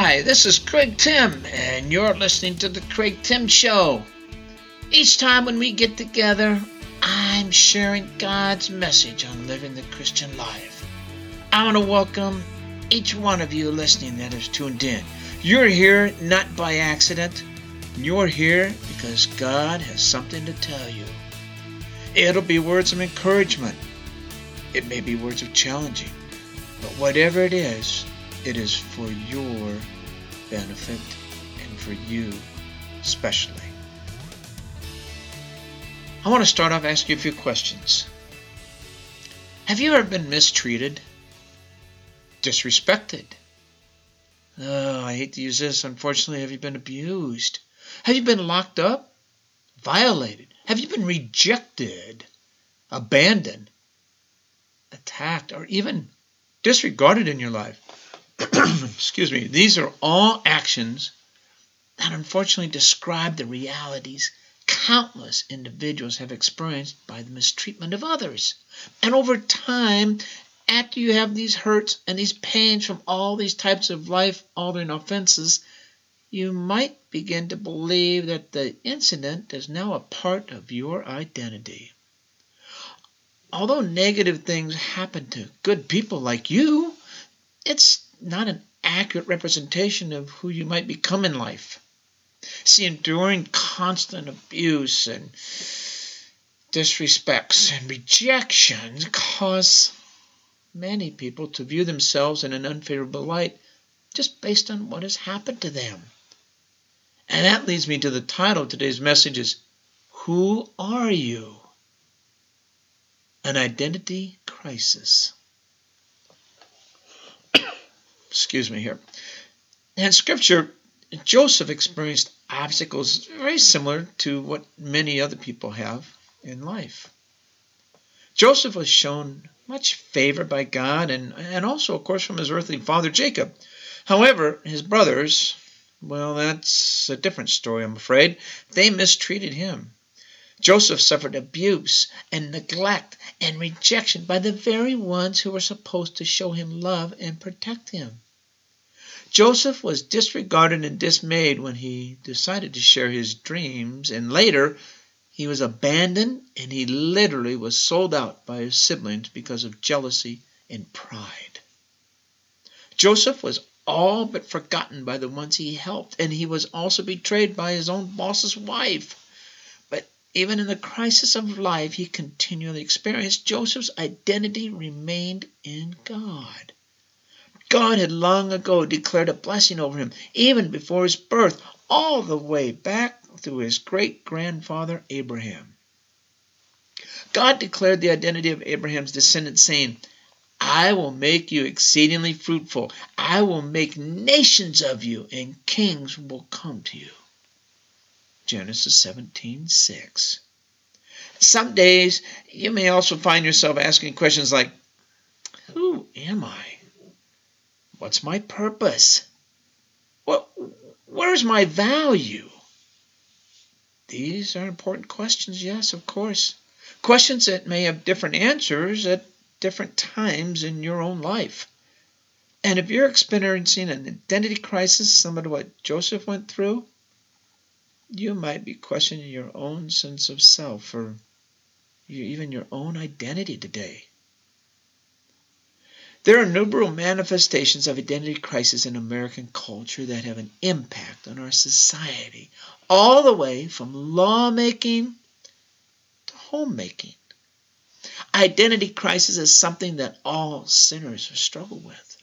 Hi, this is Craig Tim, and you're listening to The Craig Tim Show. Each time when we get together, I'm sharing God's message on living the Christian life. I want to welcome each one of you listening that is tuned in. You're here not by accident, you're here because God has something to tell you. It'll be words of encouragement, it may be words of challenging, but whatever it is, it is for your benefit and for you especially. I want to start off asking you a few questions. Have you ever been mistreated? Disrespected? Oh, I hate to use this. Unfortunately, have you been abused? Have you been locked up? Violated? Have you been rejected? Abandoned? Attacked? Or even disregarded in your life? excuse me, these are all actions that unfortunately describe the realities countless individuals have experienced by the mistreatment of others. And over time, after you have these hurts and these pains from all these types of life altering offenses, you might begin to believe that the incident is now a part of your identity. Although negative things happen to good people like you, it's not an accurate representation of who you might become in life. See, enduring constant abuse and disrespects and rejections cause many people to view themselves in an unfavorable light just based on what has happened to them. And that leads me to the title of today's message is Who Are You? An Identity Crisis excuse me here. In Scripture, Joseph experienced obstacles very similar to what many other people have in life. Joseph was shown much favor by God and, and also, of course, from his earthly father Jacob. However, his brothers, well, that's a different story, I'm afraid. They mistreated him. Joseph suffered abuse and neglect and rejection by the very ones who were supposed to show him love and protect him. Joseph was disregarded and dismayed when he decided to share his dreams, and later he was abandoned and he literally was sold out by his siblings because of jealousy and pride. Joseph was all but forgotten by the ones he helped, and he was also betrayed by his own boss's wife. Even in the crisis of life he continually experienced, Joseph's identity remained in God. God had long ago declared a blessing over him, even before his birth, all the way back through his great grandfather Abraham. God declared the identity of Abraham's descendants, saying, I will make you exceedingly fruitful. I will make nations of you, and kings will come to you. Genesis 17:6. Some days you may also find yourself asking questions like, Who am I? What's my purpose? What, where's my value? These are important questions, yes, of course. Questions that may have different answers at different times in your own life. And if you're experiencing an identity crisis, similar to what Joseph went through, you might be questioning your own sense of self or even your own identity today. There are numerous manifestations of identity crisis in American culture that have an impact on our society, all the way from lawmaking to homemaking. Identity crisis is something that all sinners struggle with.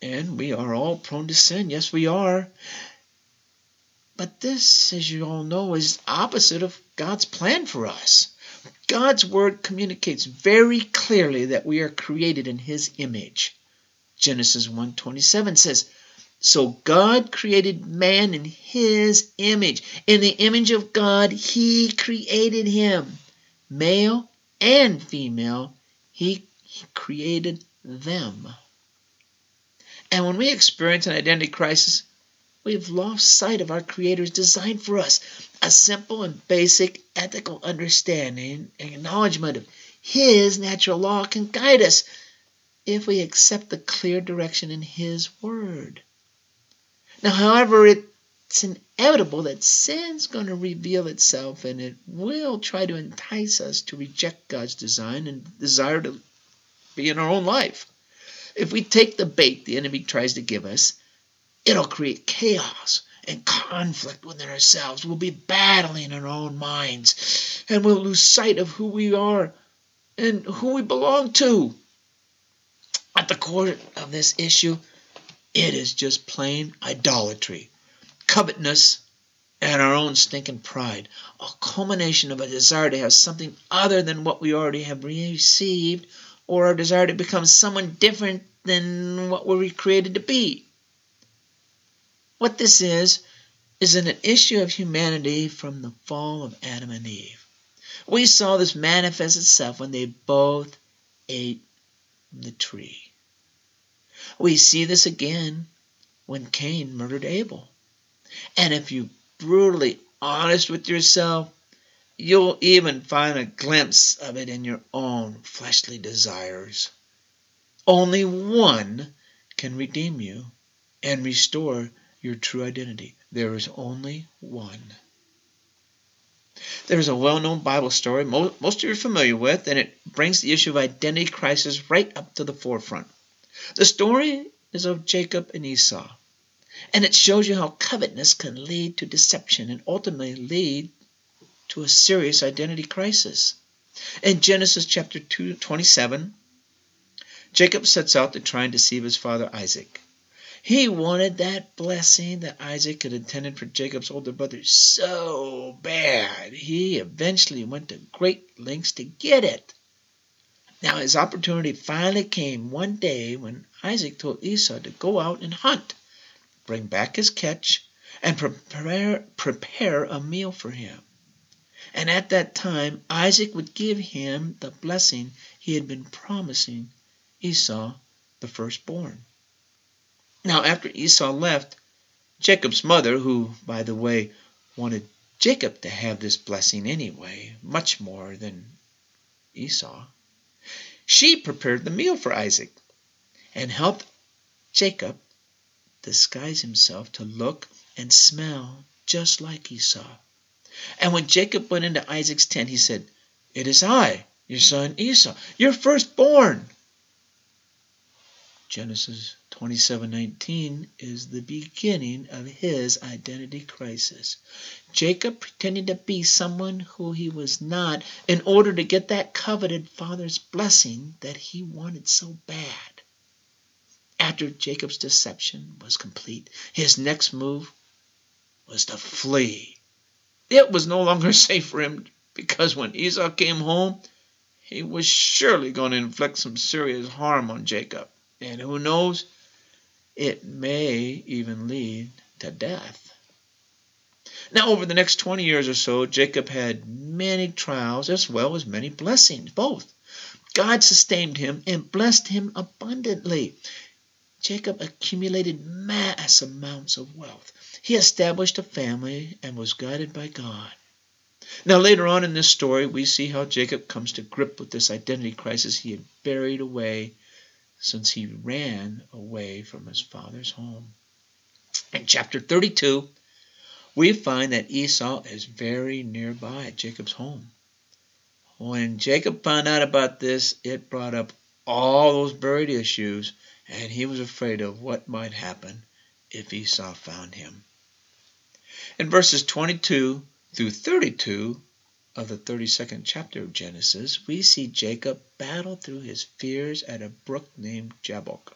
And we are all prone to sin. Yes, we are. But this, as you all know, is opposite of God's plan for us. God's word communicates very clearly that we are created in his image. Genesis 1:27 says, "So God created man in his image. In the image of God he created him. Male and female he, he created them." And when we experience an identity crisis, We've lost sight of our Creator's design for us. A simple and basic ethical understanding and acknowledgement of His natural law can guide us if we accept the clear direction in His Word. Now, however, it's inevitable that sin's going to reveal itself and it will try to entice us to reject God's design and desire to be in our own life. If we take the bait the enemy tries to give us, it'll create chaos and conflict within ourselves. We'll be battling in our own minds and we'll lose sight of who we are and who we belong to. At the core of this issue, it is just plain idolatry, covetousness, and our own stinking pride, a culmination of a desire to have something other than what we already have received, or a desire to become someone different than what we were created to be. What this is, is an issue of humanity from the fall of Adam and Eve. We saw this manifest itself when they both ate the tree. We see this again when Cain murdered Abel. And if you're brutally honest with yourself, you'll even find a glimpse of it in your own fleshly desires. Only one can redeem you and restore your true identity. There is only one. There's a well known Bible story most of you are familiar with, and it brings the issue of identity crisis right up to the forefront. The story is of Jacob and Esau, and it shows you how covetousness can lead to deception and ultimately lead to a serious identity crisis. In Genesis chapter 2, 27, Jacob sets out to try and deceive his father Isaac. He wanted that blessing that Isaac had intended for Jacob's older brother so bad, he eventually went to great lengths to get it. Now his opportunity finally came one day when Isaac told Esau to go out and hunt, bring back his catch, and prepare, prepare a meal for him. And at that time, Isaac would give him the blessing he had been promising Esau, the firstborn. Now, after Esau left, Jacob's mother, who, by the way, wanted Jacob to have this blessing anyway, much more than Esau, she prepared the meal for Isaac and helped Jacob disguise himself to look and smell just like Esau. And when Jacob went into Isaac's tent, he said, It is I, your son Esau, your firstborn. Genesis 27:19 is the beginning of his identity crisis. Jacob pretending to be someone who he was not in order to get that coveted father's blessing that he wanted so bad. After Jacob's deception was complete, his next move was to flee. It was no longer safe for him because when Esau came home, he was surely going to inflict some serious harm on Jacob. And who knows, it may even lead to death. Now, over the next 20 years or so, Jacob had many trials as well as many blessings, both. God sustained him and blessed him abundantly. Jacob accumulated mass amounts of wealth. He established a family and was guided by God. Now, later on in this story, we see how Jacob comes to grip with this identity crisis he had buried away since he ran away from his father's home. In chapter 32, we find that Esau is very nearby at Jacob's home. When Jacob found out about this, it brought up all those buried issues, and he was afraid of what might happen if Esau found him. In verses 22 through 32, of the 32nd chapter of Genesis, we see Jacob battle through his fears at a brook named Jabbok.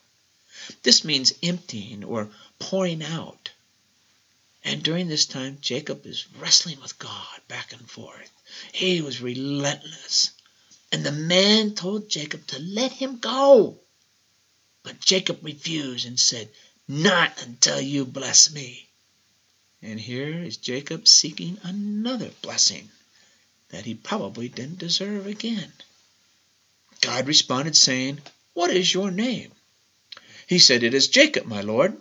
This means emptying or pouring out. And during this time, Jacob is wrestling with God back and forth. He was relentless. And the man told Jacob to let him go. But Jacob refused and said, Not until you bless me. And here is Jacob seeking another blessing that he probably didn't deserve again. God responded, saying, What is your name? He said, It is Jacob, my Lord.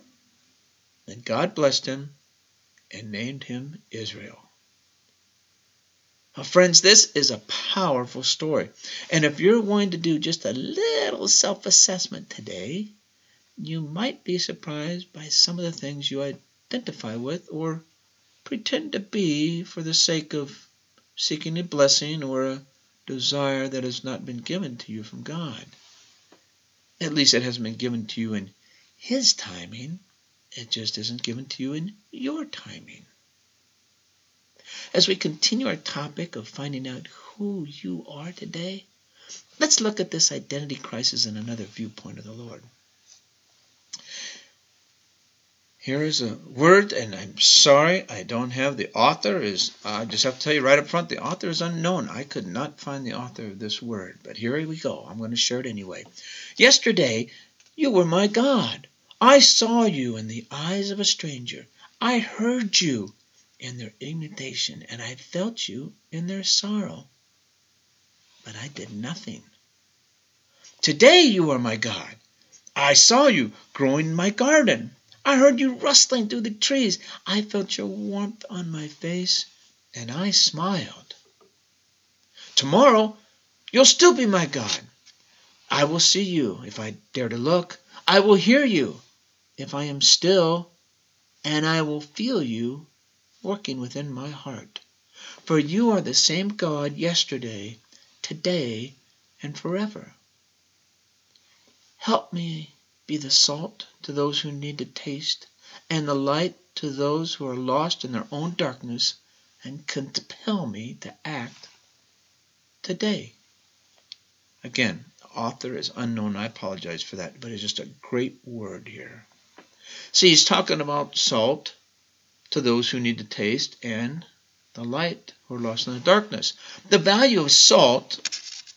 Then God blessed him and named him Israel. Now, friends, this is a powerful story. And if you're going to do just a little self assessment today, you might be surprised by some of the things you identify with or pretend to be for the sake of seeking a blessing or a desire that has not been given to you from God. At least it hasn't been given to you in His timing. It just isn't given to you in your timing. As we continue our topic of finding out who you are today, let's look at this identity crisis in another viewpoint of the Lord. Here is a word, and I'm sorry I don't have the author. Is I just have to tell you right up front, the author is unknown. I could not find the author of this word, but here we go. I'm going to share it anyway. Yesterday, you were my God. I saw you in the eyes of a stranger. I heard you in their indignation, and I felt you in their sorrow. But I did nothing. Today you are my God. I saw you growing in my garden. I heard you rustling through the trees. I felt your warmth on my face, and I smiled. Tomorrow, you'll still be my God. I will see you if I dare to look. I will hear you if I am still, and I will feel you working within my heart. For you are the same God yesterday, today, and forever. Help me be the salt to those who need to taste, and the light to those who are lost in their own darkness, and compel me to act today. Again, the author is unknown. I apologize for that, but it's just a great word here. See, he's talking about salt to those who need to taste and the light who are lost in the darkness. The value of salt,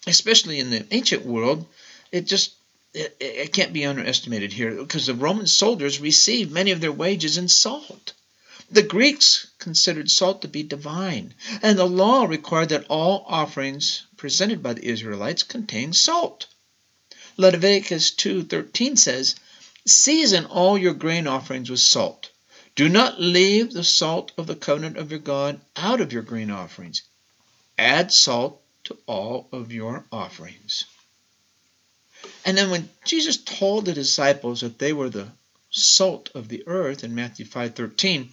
especially in the ancient world, it just it, it can't be underestimated here because the Roman soldiers received many of their wages in salt. The Greeks considered salt to be divine, and the law required that all offerings presented by the Israelites contain salt. Leviticus 2:13 says, "Season all your grain offerings with salt. Do not leave the salt of the covenant of your God out of your grain offerings. Add salt to all of your offerings." And then when Jesus told the disciples that they were the salt of the earth in Matthew 5:13,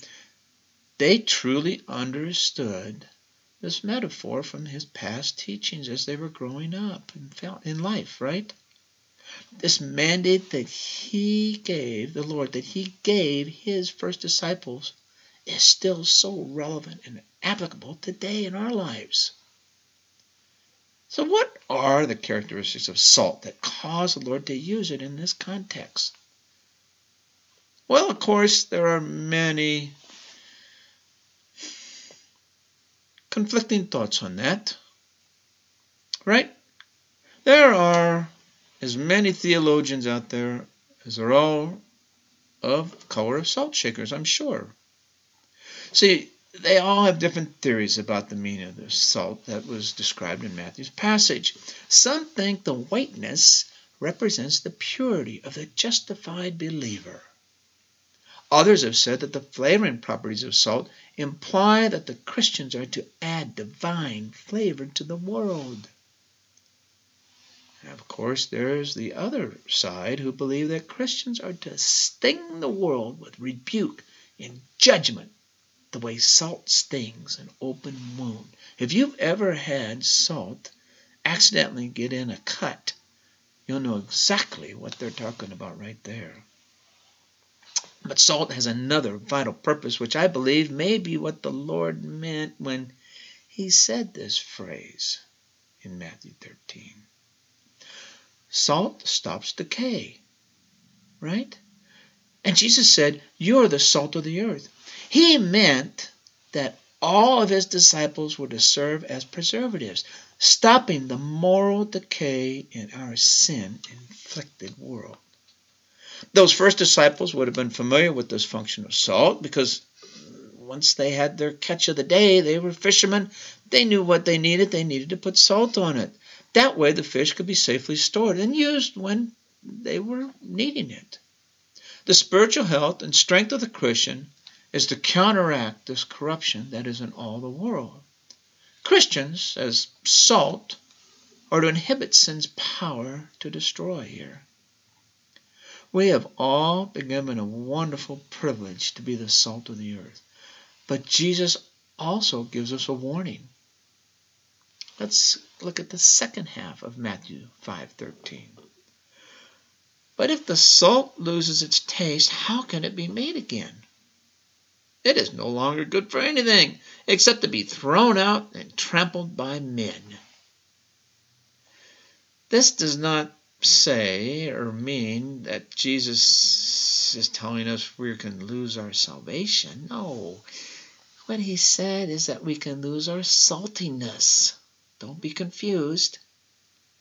they truly understood this metaphor from his past teachings as they were growing up and in life, right? This mandate that he gave, the Lord, that he gave his first disciples is still so relevant and applicable today in our lives. So, what are the characteristics of salt that cause the Lord to use it in this context? Well, of course, there are many conflicting thoughts on that. Right? There are as many theologians out there as there are of color of salt shakers, I'm sure. See, they all have different theories about the meaning of the salt that was described in Matthew's passage. Some think the whiteness represents the purity of the justified believer. Others have said that the flavoring properties of salt imply that the Christians are to add divine flavor to the world. And of course, there's the other side who believe that Christians are to sting the world with rebuke and judgment the way salt stings an open wound. If you've ever had salt accidentally get in a cut, you'll know exactly what they're talking about right there. But salt has another vital purpose, which I believe may be what the Lord meant when he said this phrase in Matthew 13. Salt stops decay, right? And Jesus said, You are the salt of the earth. He meant that all of his disciples were to serve as preservatives, stopping the moral decay in our sin inflicted world. Those first disciples would have been familiar with this function of salt because once they had their catch of the day, they were fishermen. They knew what they needed. They needed to put salt on it. That way, the fish could be safely stored and used when they were needing it. The spiritual health and strength of the Christian is to counteract this corruption that is in all the world. Christians, as salt, are to inhibit sin's power to destroy here. We have all been given a wonderful privilege to be the salt of the earth. But Jesus also gives us a warning. Let's look at the second half of Matthew 5:13. But if the salt loses its taste, how can it be made again? It is no longer good for anything except to be thrown out and trampled by men. This does not say or mean that Jesus is telling us we can lose our salvation. No. What he said is that we can lose our saltiness. Don't be confused.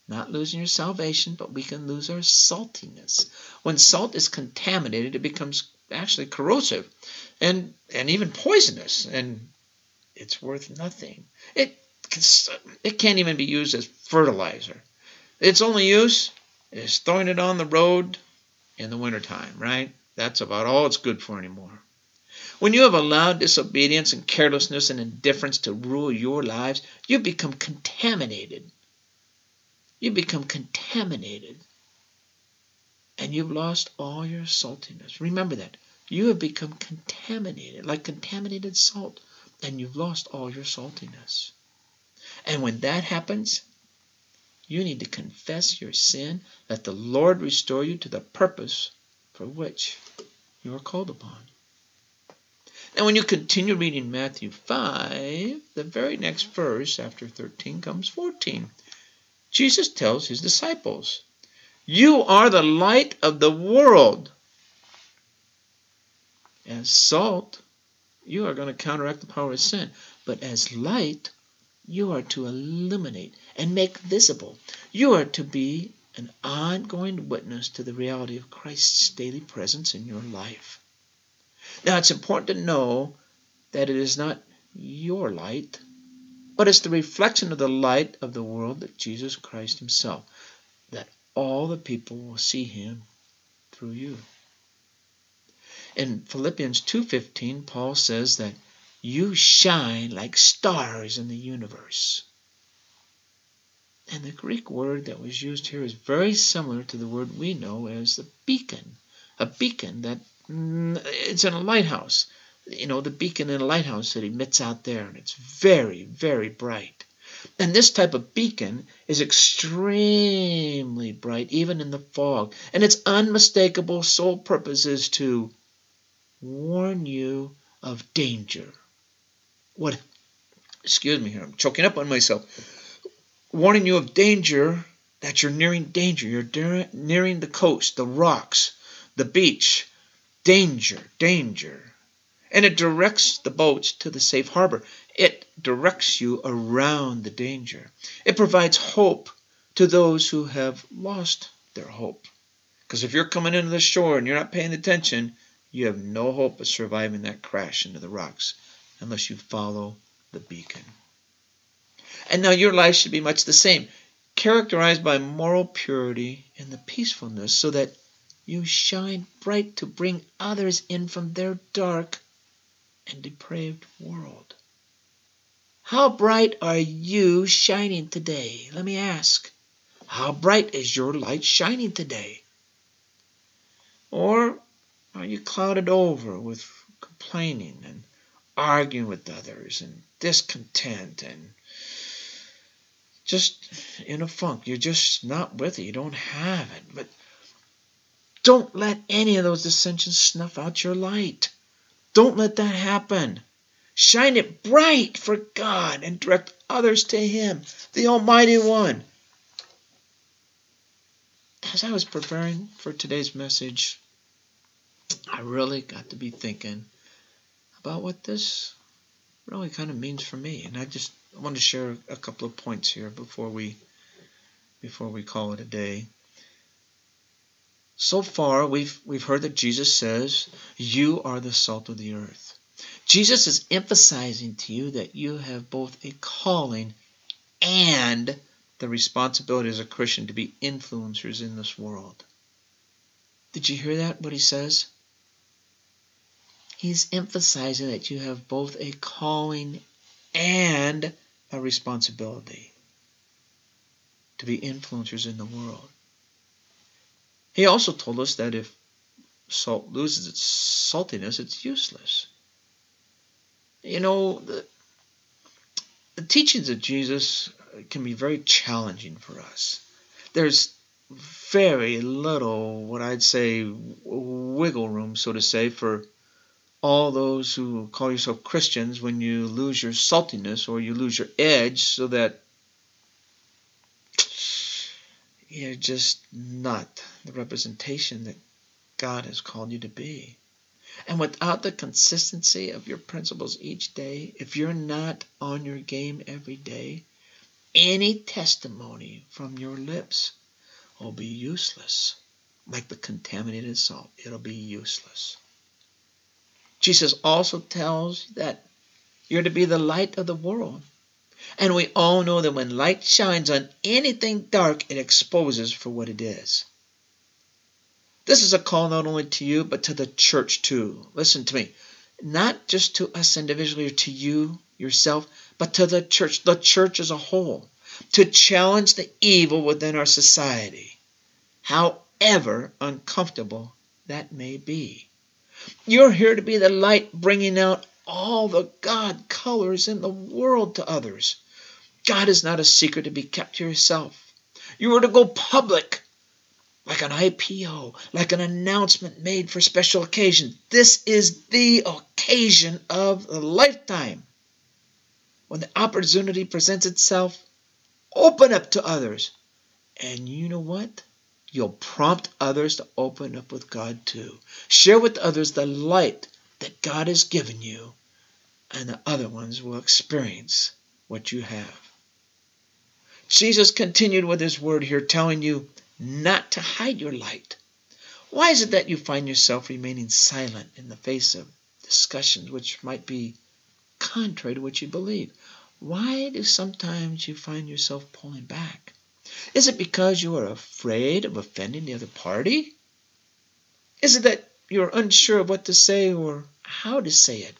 Not losing your salvation, but we can lose our saltiness. When salt is contaminated, it becomes actually corrosive and, and even poisonous, and it's worth nothing. It, it can't even be used as fertilizer. Its only use is throwing it on the road in the wintertime, right? That's about all it's good for anymore. When you have allowed disobedience and carelessness and indifference to rule your lives, you become contaminated. You become contaminated. And you've lost all your saltiness. Remember that. You have become contaminated, like contaminated salt, and you've lost all your saltiness. And when that happens, you need to confess your sin, let the Lord restore you to the purpose for which you are called upon. Now, when you continue reading Matthew 5, the very next verse after 13 comes 14. Jesus tells his disciples, You are the light of the world. As salt, you are going to counteract the power of sin. But as light, you are to illuminate and make visible. You are to be an ongoing witness to the reality of Christ's daily presence in your life. Now, it's important to know that it is not your light, but it's the reflection of the light of the world that Jesus Christ Himself, that all the people will see Him through you. In Philippians 2:15, Paul says that you shine like stars in the universe. And the Greek word that was used here is very similar to the word we know as the beacon, a beacon that mm, it's in a lighthouse. You know, the beacon in a lighthouse that emits out there, and it's very, very bright. And this type of beacon is extremely bright, even in the fog. And its unmistakable sole purpose is to warn you of danger. What? Excuse me here, I'm choking up on myself. Warning you of danger that you're nearing danger. You're nearing the coast, the rocks, the beach, danger, danger. And it directs the boats to the safe harbor. It directs you around the danger. It provides hope to those who have lost their hope. Because if you're coming into the shore and you're not paying attention, you have no hope of surviving that crash into the rocks unless you follow the beacon. And now your life should be much the same, characterized by moral purity and the peacefulness, so that you shine bright to bring others in from their dark and depraved world. How bright are you shining today? Let me ask. How bright is your light shining today? Or are you clouded over with complaining and arguing with others and discontent and just in a funk? You're just not with it. You don't have it. But don't let any of those dissensions snuff out your light. Don't let that happen. Shine it bright for God and direct others to Him, the Almighty One. As I was preparing for today's message, I really got to be thinking about what this really kind of means for me. And I just want to share a couple of points here before we before we call it a day. So far, we've, we've heard that Jesus says, You are the salt of the earth. Jesus is emphasizing to you that you have both a calling and the responsibility as a Christian to be influencers in this world. Did you hear that, what he says? He's emphasizing that you have both a calling and a responsibility to be influencers in the world. He also told us that if salt loses its saltiness, it's useless. You know, the, the teachings of Jesus can be very challenging for us. There's very little, what I'd say, wiggle room, so to say, for all those who call yourself Christians when you lose your saltiness or you lose your edge so that you're just not the representation that God has called you to be. And without the consistency of your principles each day, if you're not on your game every day, any testimony from your lips will be useless. Like the contaminated salt, it'll be useless. Jesus also tells that you're to be the light of the world. And we all know that when light shines on anything dark, it exposes for what it is. This is a call not only to you, but to the church too. Listen to me. Not just to us individually or to you yourself, but to the church, the church as a whole, to challenge the evil within our society, however uncomfortable that may be. You're here to be the light, bringing out all the God colors in the world to others. God is not a secret to be kept to yourself. You are to go public like an IPO, like an announcement made for special occasion. This is the occasion of a lifetime. When the opportunity presents itself, open up to others. And you know what? You'll prompt others to open up with God too. Share with others the light that God has given you, and the other ones will experience what you have. Jesus continued with his word here, telling you not to hide your light. Why is it that you find yourself remaining silent in the face of discussions which might be contrary to what you believe? Why do sometimes you find yourself pulling back? Is it because you are afraid of offending the other party? Is it that you're unsure of what to say or how to say it?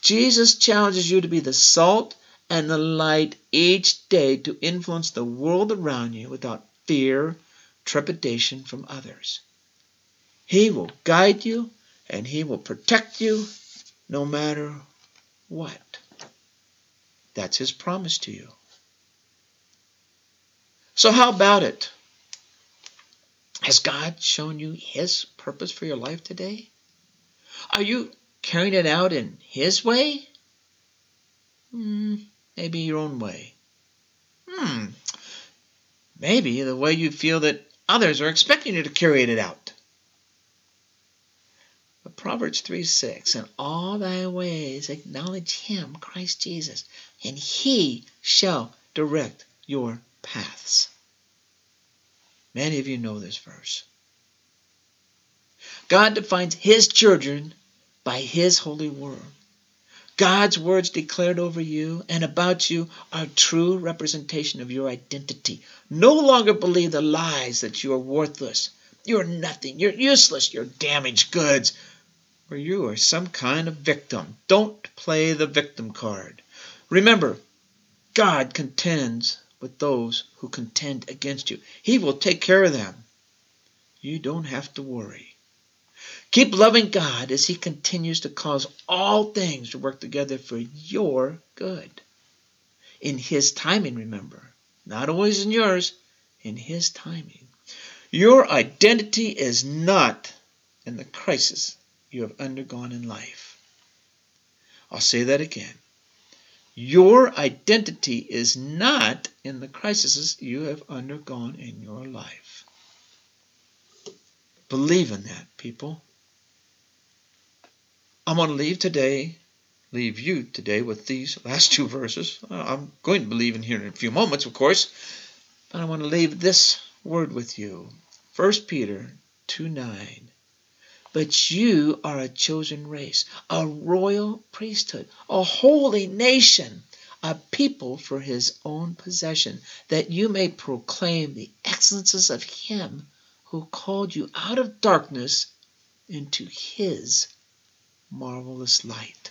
Jesus challenges you to be the salt and the light each day to influence the world around you without fear trepidation from others. He will guide you and He will protect you no matter what. That's His promise to you. So, how about it? Has God shown you His purpose for your life today? Are you carrying it out in His way? Hmm, maybe your own way. Hmm, maybe the way you feel that Others are expecting you to carry it out. But Proverbs 3 6, in all thy ways acknowledge him, Christ Jesus, and he shall direct your paths. Many of you know this verse. God defines his children by his holy word. God's words declared over you and about you are true representation of your identity. No longer believe the lies that you are worthless, you're nothing, you're useless, you're damaged goods, or you are some kind of victim. Don't play the victim card. Remember, God contends with those who contend against you. He will take care of them. You don't have to worry. Keep loving God as He continues to cause all things to work together for your good. In His timing, remember, not always in yours, in His timing. Your identity is not in the crisis you have undergone in life. I'll say that again. Your identity is not in the crises you have undergone in your life. Believe in that, people. I'm going to leave today, leave you today with these last two verses. Uh, I'm going to believe in here in a few moments, of course, but I want to leave this word with you. 1 Peter 2 9. But you are a chosen race, a royal priesthood, a holy nation, a people for his own possession, that you may proclaim the excellences of him who called you out of darkness into his marvelous light.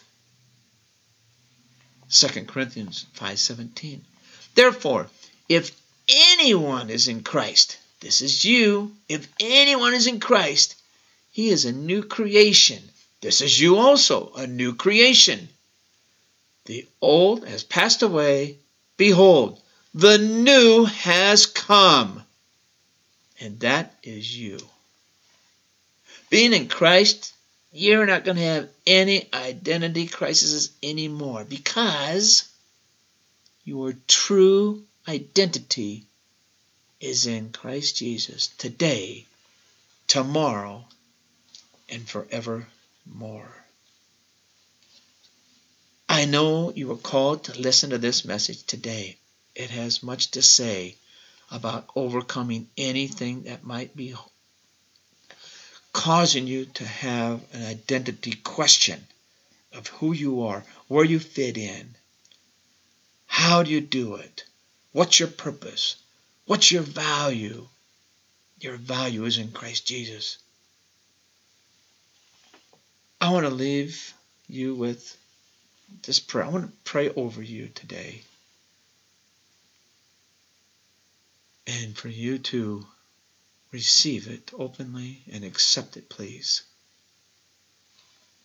2 Corinthians 5:17. Therefore, if anyone is in Christ, this is you, if anyone is in Christ, He is a new creation. This is you also, a new creation. The old has passed away. Behold, the new has come. And that is you. Being in Christ, you're not going to have any identity crises anymore because your true identity is in Christ Jesus today, tomorrow, and forevermore. I know you were called to listen to this message today. It has much to say about overcoming anything that might be causing you to have an identity question of who you are, where you fit in. How do you do it? What's your purpose? What's your value? Your value is in Christ Jesus. I want to leave you with this prayer. I want to pray over you today. And for you to receive it openly and accept it, please.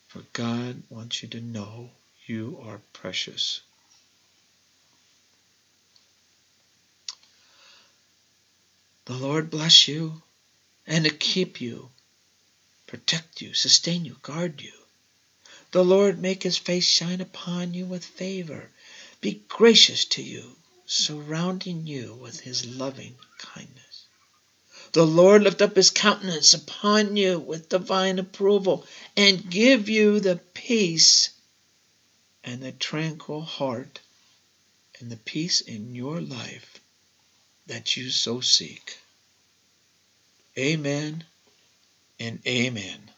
For God wants you to know you are precious. The Lord bless you and to keep you, protect you, sustain you, guard you. The Lord make his face shine upon you with favor, be gracious to you, surrounding you with his loving kindness. The Lord lift up his countenance upon you with divine approval and give you the peace and the tranquil heart and the peace in your life that you so seek. Amen and amen.